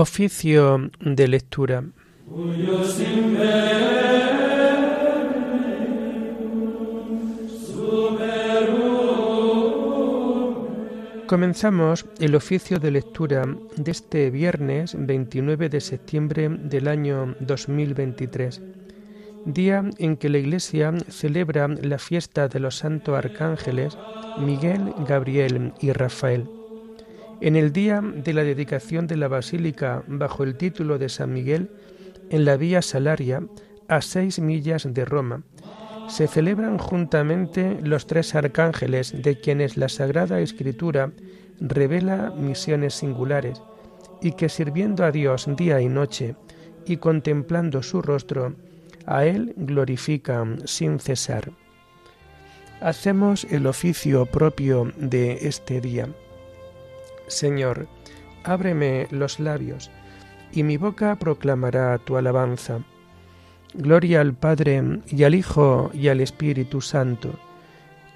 Oficio de lectura. Comenzamos el oficio de lectura de este viernes 29 de septiembre del año 2023, día en que la Iglesia celebra la fiesta de los santos arcángeles Miguel, Gabriel y Rafael. En el día de la dedicación de la basílica bajo el título de San Miguel, en la Vía Salaria, a seis millas de Roma, se celebran juntamente los tres arcángeles de quienes la Sagrada Escritura revela misiones singulares y que sirviendo a Dios día y noche y contemplando su rostro, a Él glorifican sin cesar. Hacemos el oficio propio de este día Señor, ábreme los labios, y mi boca proclamará tu alabanza. Gloria al Padre y al Hijo y al Espíritu Santo,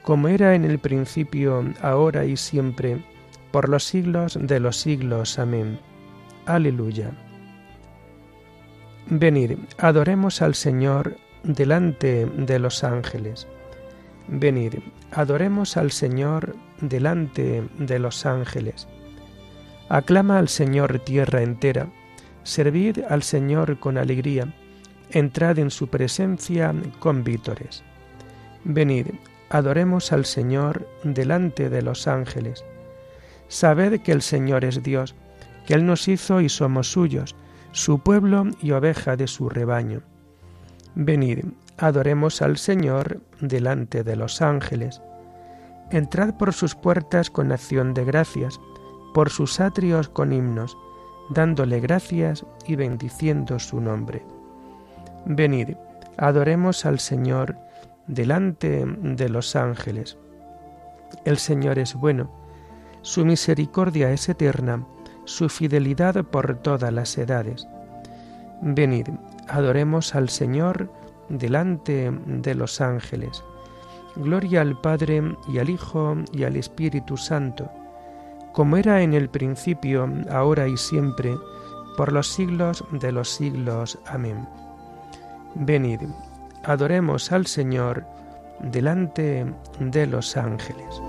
como era en el principio, ahora y siempre, por los siglos de los siglos. Amén. Aleluya. Venid, adoremos al Señor delante de los ángeles. Venid, adoremos al Señor delante de los ángeles. Aclama al Señor tierra entera, servid al Señor con alegría, entrad en su presencia con vítores. Venid, adoremos al Señor delante de los ángeles. Sabed que el Señor es Dios, que Él nos hizo y somos suyos, su pueblo y oveja de su rebaño. Venid, adoremos al Señor delante de los ángeles. Entrad por sus puertas con acción de gracias, por sus atrios con himnos, dándole gracias y bendiciendo su nombre. Venid, adoremos al Señor delante de los ángeles. El Señor es bueno, su misericordia es eterna, su fidelidad por todas las edades. Venid, adoremos al Señor delante de los ángeles. Gloria al Padre y al Hijo y al Espíritu Santo como era en el principio, ahora y siempre, por los siglos de los siglos. Amén. Venid, adoremos al Señor delante de los ángeles.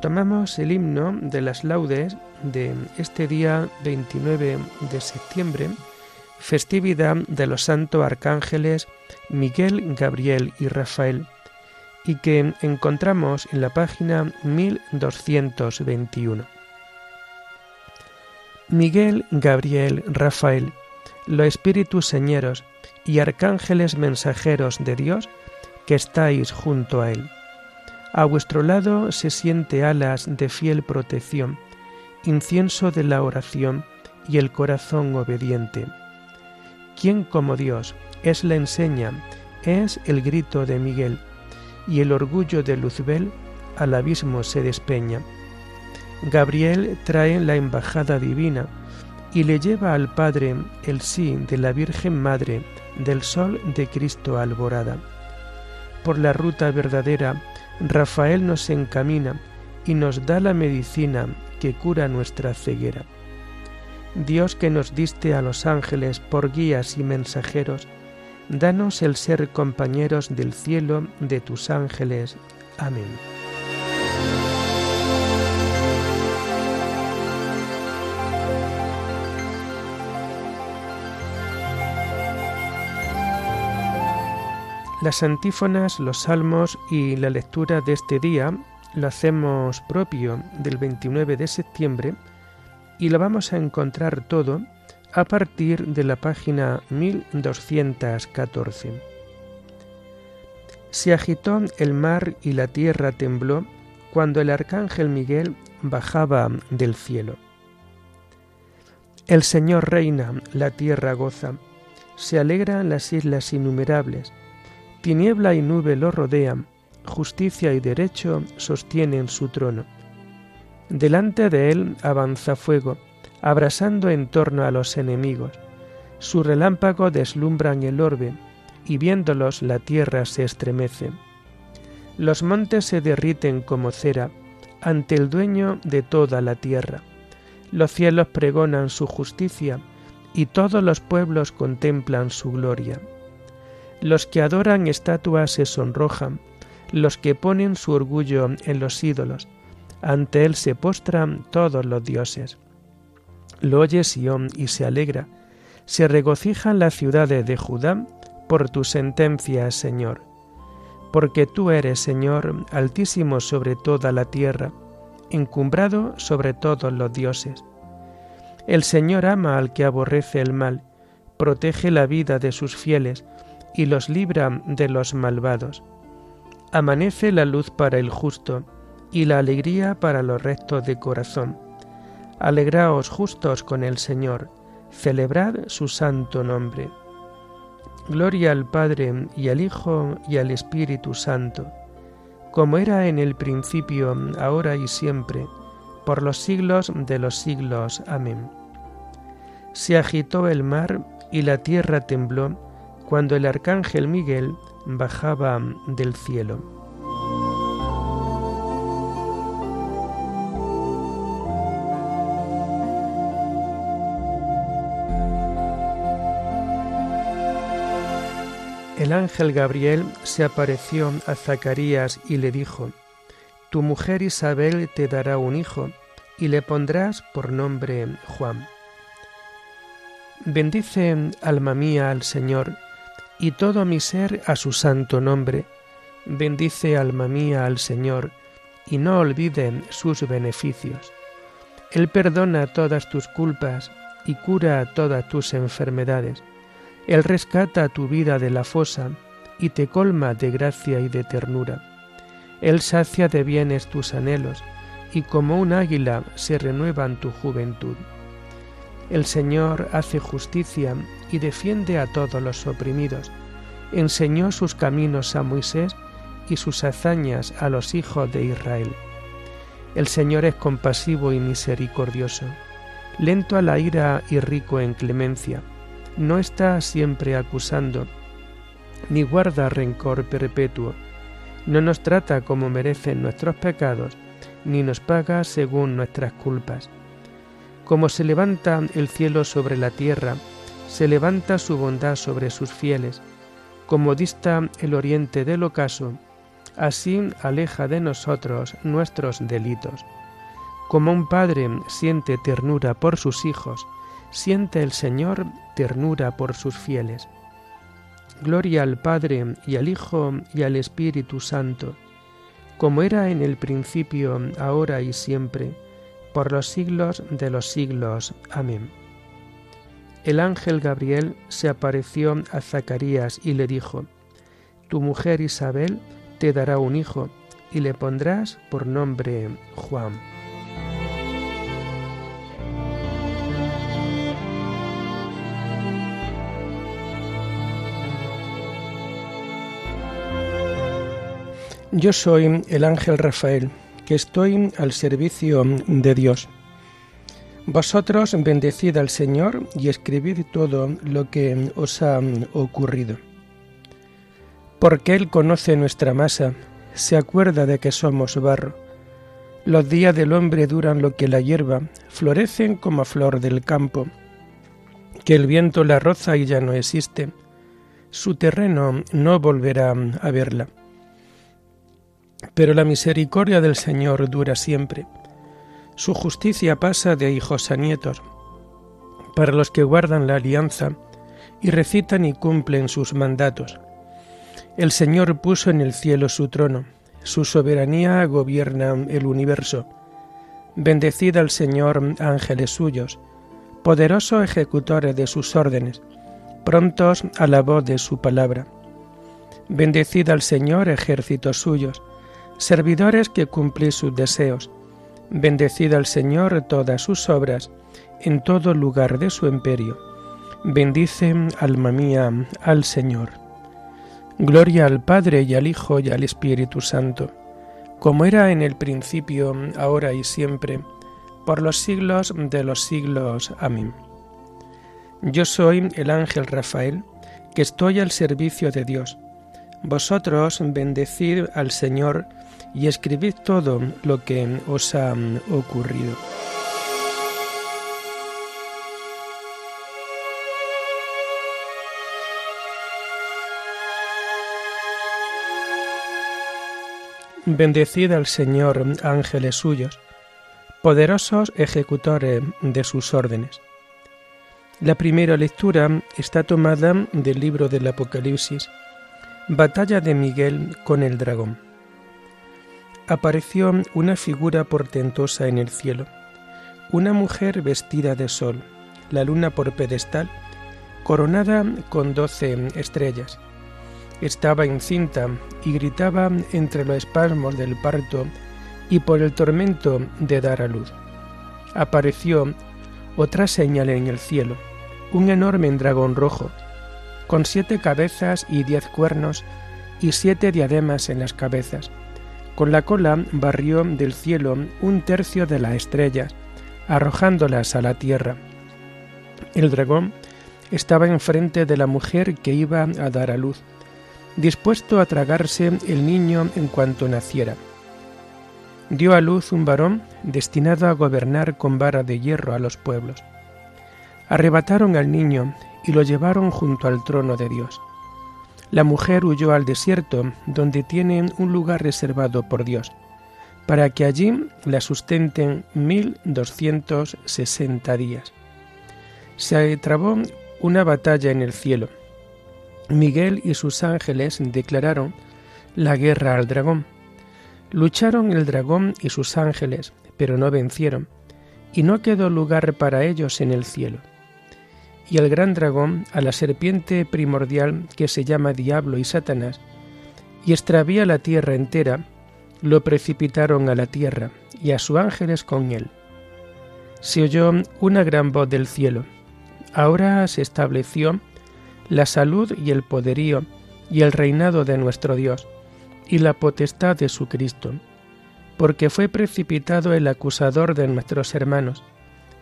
Tomamos el himno de las laudes de este día 29 de septiembre, festividad de los santos arcángeles Miguel, Gabriel y Rafael, y que encontramos en la página 1221. Miguel, Gabriel, Rafael, los espíritus señeros y arcángeles mensajeros de Dios que estáis junto a él. A vuestro lado se siente alas de fiel protección incienso de la oración y el corazón obediente. ¿Quién como Dios es la enseña, es el grito de Miguel, y el orgullo de Luzbel al abismo se despeña. Gabriel trae la embajada divina y le lleva al Padre el sí de la Virgen Madre del Sol de Cristo alborada. Por la ruta verdadera, Rafael nos encamina y nos da la medicina que cura nuestra ceguera. Dios que nos diste a los ángeles por guías y mensajeros, danos el ser compañeros del cielo de tus ángeles. Amén. Las antífonas, los salmos y la lectura de este día lo hacemos propio del 29 de septiembre y lo vamos a encontrar todo a partir de la página 1214. Se agitó el mar y la tierra tembló cuando el arcángel Miguel bajaba del cielo. El Señor reina, la tierra goza, se alegran las islas innumerables, tiniebla y nube lo rodean, justicia y derecho sostienen su trono. Delante de él avanza fuego, abrasando en torno a los enemigos. Su relámpago deslumbran el orbe, y viéndolos la tierra se estremece. Los montes se derriten como cera ante el dueño de toda la tierra. Los cielos pregonan su justicia y todos los pueblos contemplan su gloria. Los que adoran estatuas se sonrojan, los que ponen su orgullo en los ídolos, ante él se postran todos los dioses. Lo oye Sión y se alegra, se regocijan las ciudades de Judá por tu sentencia, Señor. Porque tú eres, Señor, altísimo sobre toda la tierra, encumbrado sobre todos los dioses. El Señor ama al que aborrece el mal, protege la vida de sus fieles y los libra de los malvados. Amanece la luz para el justo y la alegría para los rectos de corazón. Alegraos justos con el Señor, celebrad su santo nombre. Gloria al Padre y al Hijo y al Espíritu Santo, como era en el principio, ahora y siempre, por los siglos de los siglos. Amén. Se agitó el mar y la tierra tembló cuando el arcángel Miguel bajaba del cielo. El ángel Gabriel se apareció a Zacarías y le dijo, Tu mujer Isabel te dará un hijo y le pondrás por nombre Juan. Bendice, alma mía, al Señor, y todo mi ser a su santo nombre. Bendice, alma mía, al Señor, y no olvide sus beneficios. Él perdona todas tus culpas y cura todas tus enfermedades. Él rescata tu vida de la fosa y te colma de gracia y de ternura. Él sacia de bienes tus anhelos y como un águila se renuevan tu juventud. El Señor hace justicia y defiende a todos los oprimidos. Enseñó sus caminos a Moisés y sus hazañas a los hijos de Israel. El Señor es compasivo y misericordioso, lento a la ira y rico en clemencia. No está siempre acusando, ni guarda rencor perpetuo. No nos trata como merecen nuestros pecados, ni nos paga según nuestras culpas como se levanta el cielo sobre la tierra, se levanta su bondad sobre sus fieles. Como dista el oriente del ocaso, así aleja de nosotros nuestros delitos. Como un padre siente ternura por sus hijos, siente el Señor ternura por sus fieles. Gloria al Padre y al Hijo y al Espíritu Santo, como era en el principio, ahora y siempre, por los siglos de los siglos. Amén. El ángel Gabriel se apareció a Zacarías y le dijo, Tu mujer Isabel te dará un hijo y le pondrás por nombre Juan. Yo soy el ángel Rafael que estoy al servicio de Dios. Vosotros bendecid al Señor y escribid todo lo que os ha ocurrido. Porque Él conoce nuestra masa, se acuerda de que somos barro. Los días del hombre duran lo que la hierba, florecen como flor del campo, que el viento la roza y ya no existe. Su terreno no volverá a verla pero la misericordia del Señor dura siempre. Su justicia pasa de hijos a nietos, para los que guardan la alianza y recitan y cumplen sus mandatos. El Señor puso en el cielo su trono, su soberanía gobierna el universo. Bendecid al Señor ángeles suyos, poderosos ejecutores de sus órdenes, prontos a la voz de su palabra. Bendecid al Señor ejércitos suyos, servidores que cumplís sus deseos. Bendecid al Señor todas sus obras, en todo lugar de su imperio. Bendice, alma mía, al Señor. Gloria al Padre y al Hijo y al Espíritu Santo, como era en el principio, ahora y siempre, por los siglos de los siglos. Amén. Yo soy el ángel Rafael, que estoy al servicio de Dios. Vosotros bendecid al Señor y escribid todo lo que os ha ocurrido. Bendecid al Señor, ángeles suyos, poderosos ejecutores de sus órdenes. La primera lectura está tomada del libro del Apocalipsis, Batalla de Miguel con el dragón. Apareció una figura portentosa en el cielo, una mujer vestida de sol, la luna por pedestal, coronada con doce estrellas estaba encinta y gritaba entre los espasmos del parto y por el tormento de dar a luz. Apareció otra señal en el cielo, un enorme dragón rojo, con siete cabezas y diez cuernos y siete diademas en las cabezas. Con la cola barrió del cielo un tercio de las estrellas, arrojándolas a la tierra. El dragón estaba enfrente de la mujer que iba a dar a luz dispuesto a tragarse el niño en cuanto naciera. Dio a luz un varón destinado a gobernar con vara de hierro a los pueblos. Arrebataron al niño y lo llevaron junto al trono de Dios. La mujer huyó al desierto, donde tiene un lugar reservado por Dios, para que allí la sustenten mil doscientos sesenta días. Se trabó una batalla en el cielo Miguel y sus ángeles declararon la guerra al dragón. Lucharon el dragón y sus ángeles, pero no vencieron, y no quedó lugar para ellos en el cielo. Y el gran dragón, a la serpiente primordial que se llama Diablo y Satanás, y extravía la tierra entera, lo precipitaron a la tierra, y a sus ángeles con él. Se oyó una gran voz del cielo. Ahora se estableció la salud y el poderío y el reinado de nuestro Dios y la potestad de su Cristo, porque fue precipitado el acusador de nuestros hermanos,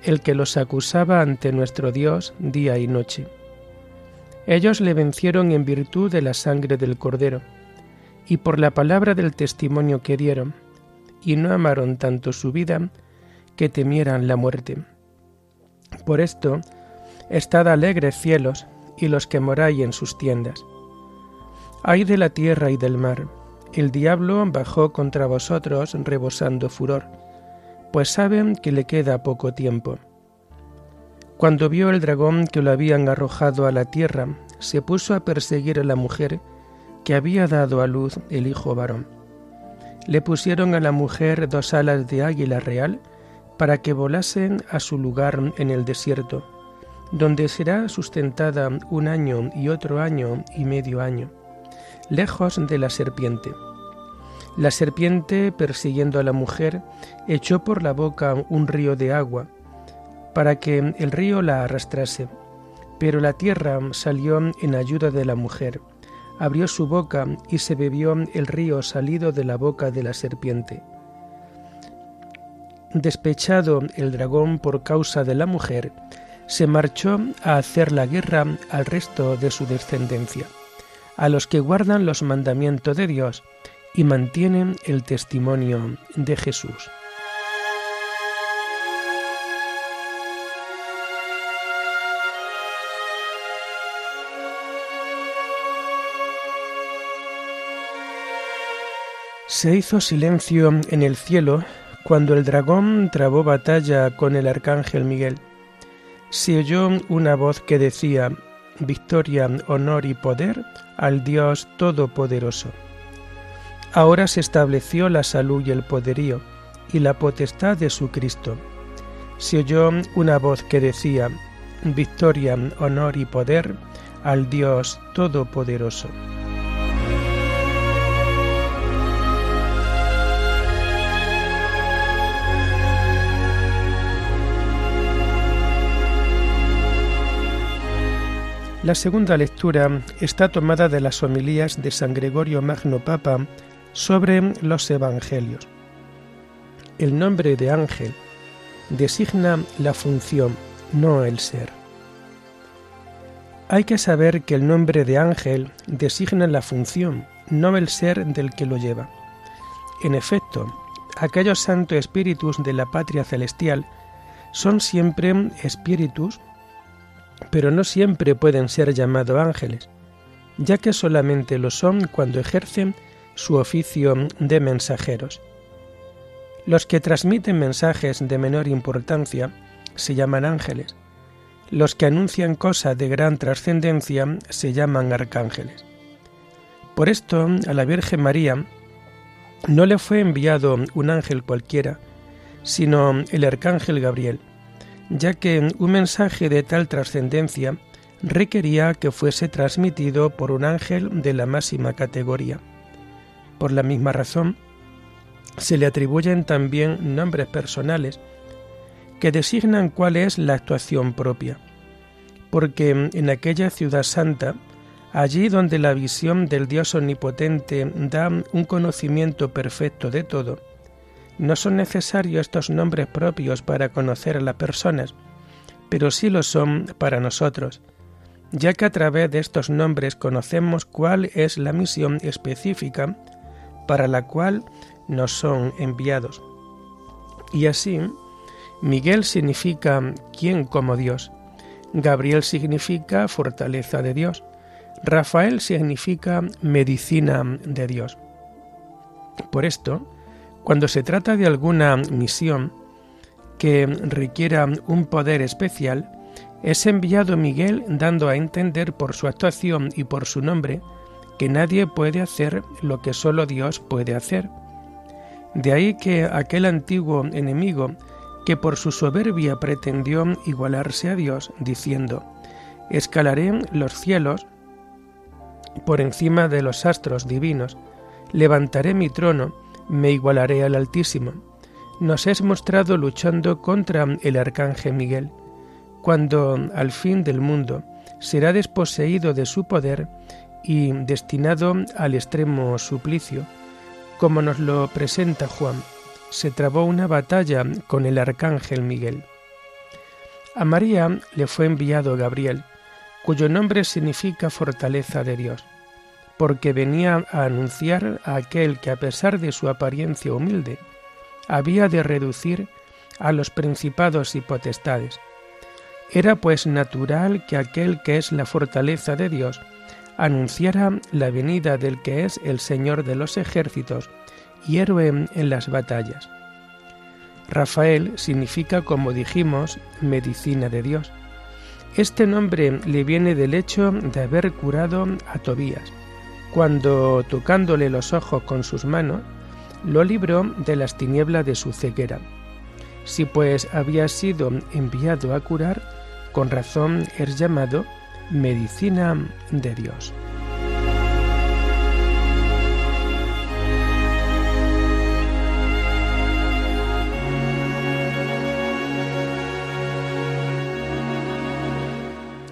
el que los acusaba ante nuestro Dios día y noche. Ellos le vencieron en virtud de la sangre del Cordero, y por la palabra del testimonio que dieron, y no amaron tanto su vida que temieran la muerte. Por esto, estad alegres cielos, y los que moráis en sus tiendas. Ay de la tierra y del mar, el diablo bajó contra vosotros rebosando furor, pues saben que le queda poco tiempo. Cuando vio el dragón que lo habían arrojado a la tierra, se puso a perseguir a la mujer que había dado a luz el hijo varón. Le pusieron a la mujer dos alas de águila real para que volasen a su lugar en el desierto donde será sustentada un año y otro año y medio año, lejos de la serpiente. La serpiente, persiguiendo a la mujer, echó por la boca un río de agua, para que el río la arrastrase. Pero la tierra salió en ayuda de la mujer, abrió su boca y se bebió el río salido de la boca de la serpiente. Despechado el dragón por causa de la mujer, se marchó a hacer la guerra al resto de su descendencia, a los que guardan los mandamientos de Dios y mantienen el testimonio de Jesús. Se hizo silencio en el cielo cuando el dragón trabó batalla con el arcángel Miguel se oyó una voz que decía, Victoria, honor y poder al Dios Todopoderoso. Ahora se estableció la salud y el poderío y la potestad de su Cristo. Se oyó una voz que decía, Victoria, honor y poder al Dios Todopoderoso. La segunda lectura está tomada de las homilías de San Gregorio Magno Papa sobre los Evangelios. El nombre de ángel designa la función, no el ser. Hay que saber que el nombre de ángel designa la función, no el ser del que lo lleva. En efecto, aquellos santos espíritus de la patria celestial son siempre espíritus, pero no siempre pueden ser llamados ángeles, ya que solamente lo son cuando ejercen su oficio de mensajeros. Los que transmiten mensajes de menor importancia se llaman ángeles. Los que anuncian cosas de gran trascendencia se llaman arcángeles. Por esto, a la Virgen María no le fue enviado un ángel cualquiera, sino el arcángel Gabriel, ya que un mensaje de tal trascendencia requería que fuese transmitido por un ángel de la máxima categoría. Por la misma razón, se le atribuyen también nombres personales que designan cuál es la actuación propia, porque en aquella ciudad santa, allí donde la visión del Dios omnipotente da un conocimiento perfecto de todo, no son necesarios estos nombres propios para conocer a las personas, pero sí lo son para nosotros, ya que a través de estos nombres conocemos cuál es la misión específica para la cual nos son enviados. Y así, Miguel significa quien como Dios, Gabriel significa fortaleza de Dios, Rafael significa medicina de Dios. Por esto, cuando se trata de alguna misión que requiera un poder especial, es enviado Miguel dando a entender por su actuación y por su nombre que nadie puede hacer lo que solo Dios puede hacer. De ahí que aquel antiguo enemigo que por su soberbia pretendió igualarse a Dios, diciendo, escalaré los cielos por encima de los astros divinos, levantaré mi trono, me igualaré al Altísimo. Nos es mostrado luchando contra el arcángel Miguel, cuando al fin del mundo será desposeído de su poder y destinado al extremo suplicio, como nos lo presenta Juan se trabó una batalla con el arcángel Miguel. A María le fue enviado Gabriel, cuyo nombre significa fortaleza de Dios, porque venía a anunciar a aquel que a pesar de su apariencia humilde, había de reducir a los principados y potestades. Era pues natural que aquel que es la fortaleza de Dios anunciara la venida del que es el Señor de los ejércitos y héroe en las batallas. Rafael significa, como dijimos, medicina de Dios. Este nombre le viene del hecho de haber curado a Tobías, cuando, tocándole los ojos con sus manos, lo libró de las tinieblas de su ceguera. Si pues había sido enviado a curar, con razón es llamado medicina de Dios.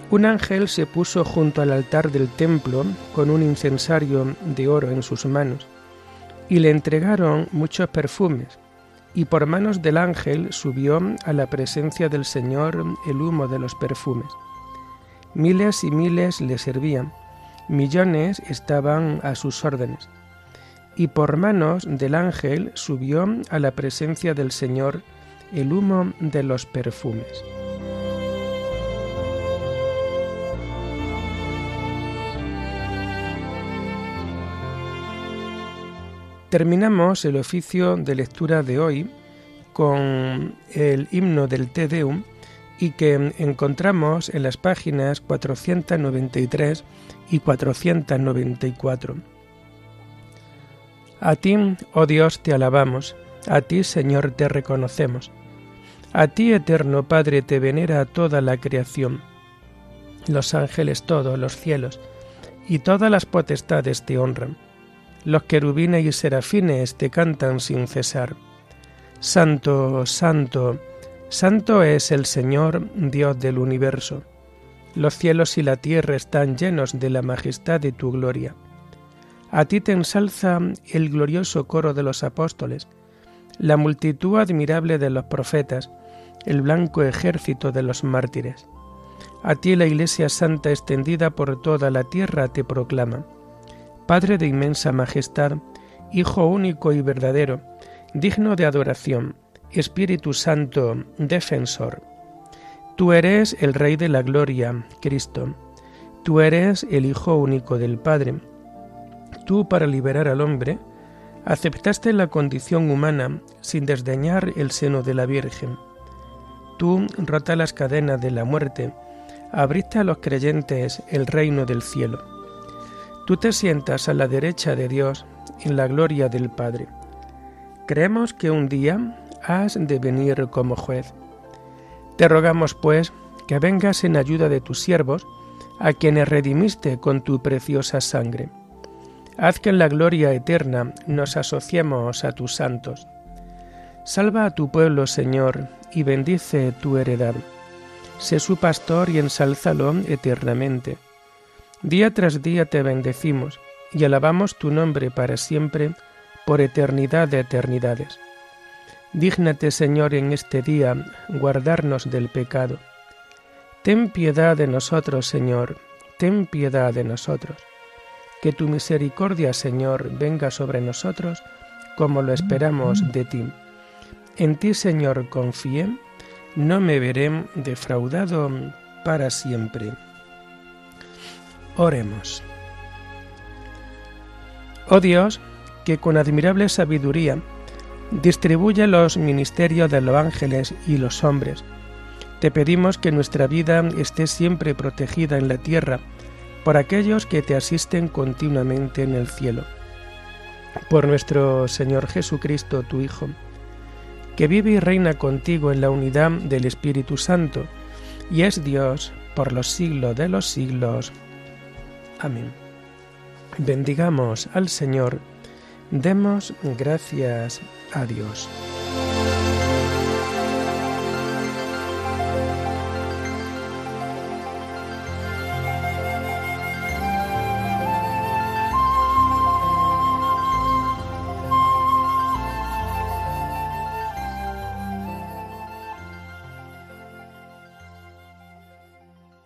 Un ángel se puso junto al altar del templo con un incensario de oro en sus manos, y le entregaron muchos perfumes, y por manos del ángel subió a la presencia del Señor el humo de los perfumes. Miles y miles le servían, millones estaban a sus órdenes, y por manos del ángel subió a la presencia del Señor el humo de los perfumes. Terminamos el oficio de lectura de hoy con el himno del Te Deum y que encontramos en las páginas 493 y 494. A ti, oh Dios, te alabamos, a ti, Señor, te reconocemos. A ti, eterno Padre, te venera toda la creación. Los ángeles todos, los cielos, y todas las potestades te honran los querubines y serafines te cantan sin cesar. Santo, santo, santo es el Señor, Dios del universo. Los cielos y la tierra están llenos de la majestad de tu gloria. A ti te ensalza el glorioso coro de los apóstoles, la multitud admirable de los profetas, el blanco ejército de los mártires. A ti la Iglesia Santa extendida por toda la tierra te proclama. Padre de inmensa majestad, Hijo único y verdadero, digno de adoración, Espíritu Santo, defensor. Tú eres el Rey de la Gloria, Cristo. Tú eres el Hijo único del Padre. Tú, para liberar al hombre, aceptaste la condición humana sin desdeñar el seno de la Virgen. Tú, rota las cadenas de la muerte, abriste a los creyentes el reino del cielo. Tú te sientas a la derecha de Dios en la gloria del Padre. Creemos que un día has de venir como juez. Te rogamos, pues, que vengas en ayuda de tus siervos, a quienes redimiste con tu preciosa sangre. Haz que en la gloria eterna nos asociemos a tus santos. Salva a tu pueblo, Señor, y bendice tu heredad sé su pastor y ensálzalo eternamente. Día tras día te bendecimos y alabamos tu nombre para siempre, por eternidad de eternidades. Dígnate, Señor, en este día guardarnos del pecado. Ten piedad de nosotros, Señor, ten piedad de nosotros. Que tu misericordia, Señor, venga sobre nosotros, como lo esperamos de ti. En ti, Señor, confié no me veré defraudado para siempre. Oremos. Oh Dios, que con admirable sabiduría distribuye los ministerios de los ángeles y los hombres, te pedimos que nuestra vida esté siempre protegida en la tierra por aquellos que te asisten continuamente en el cielo. Por nuestro Señor Jesucristo, tu Hijo, que vive y reina contigo en la unidad del Espíritu Santo, y es Dios por los siglos de los siglos. Amén. Bendigamos al Señor, demos gracias a Dios.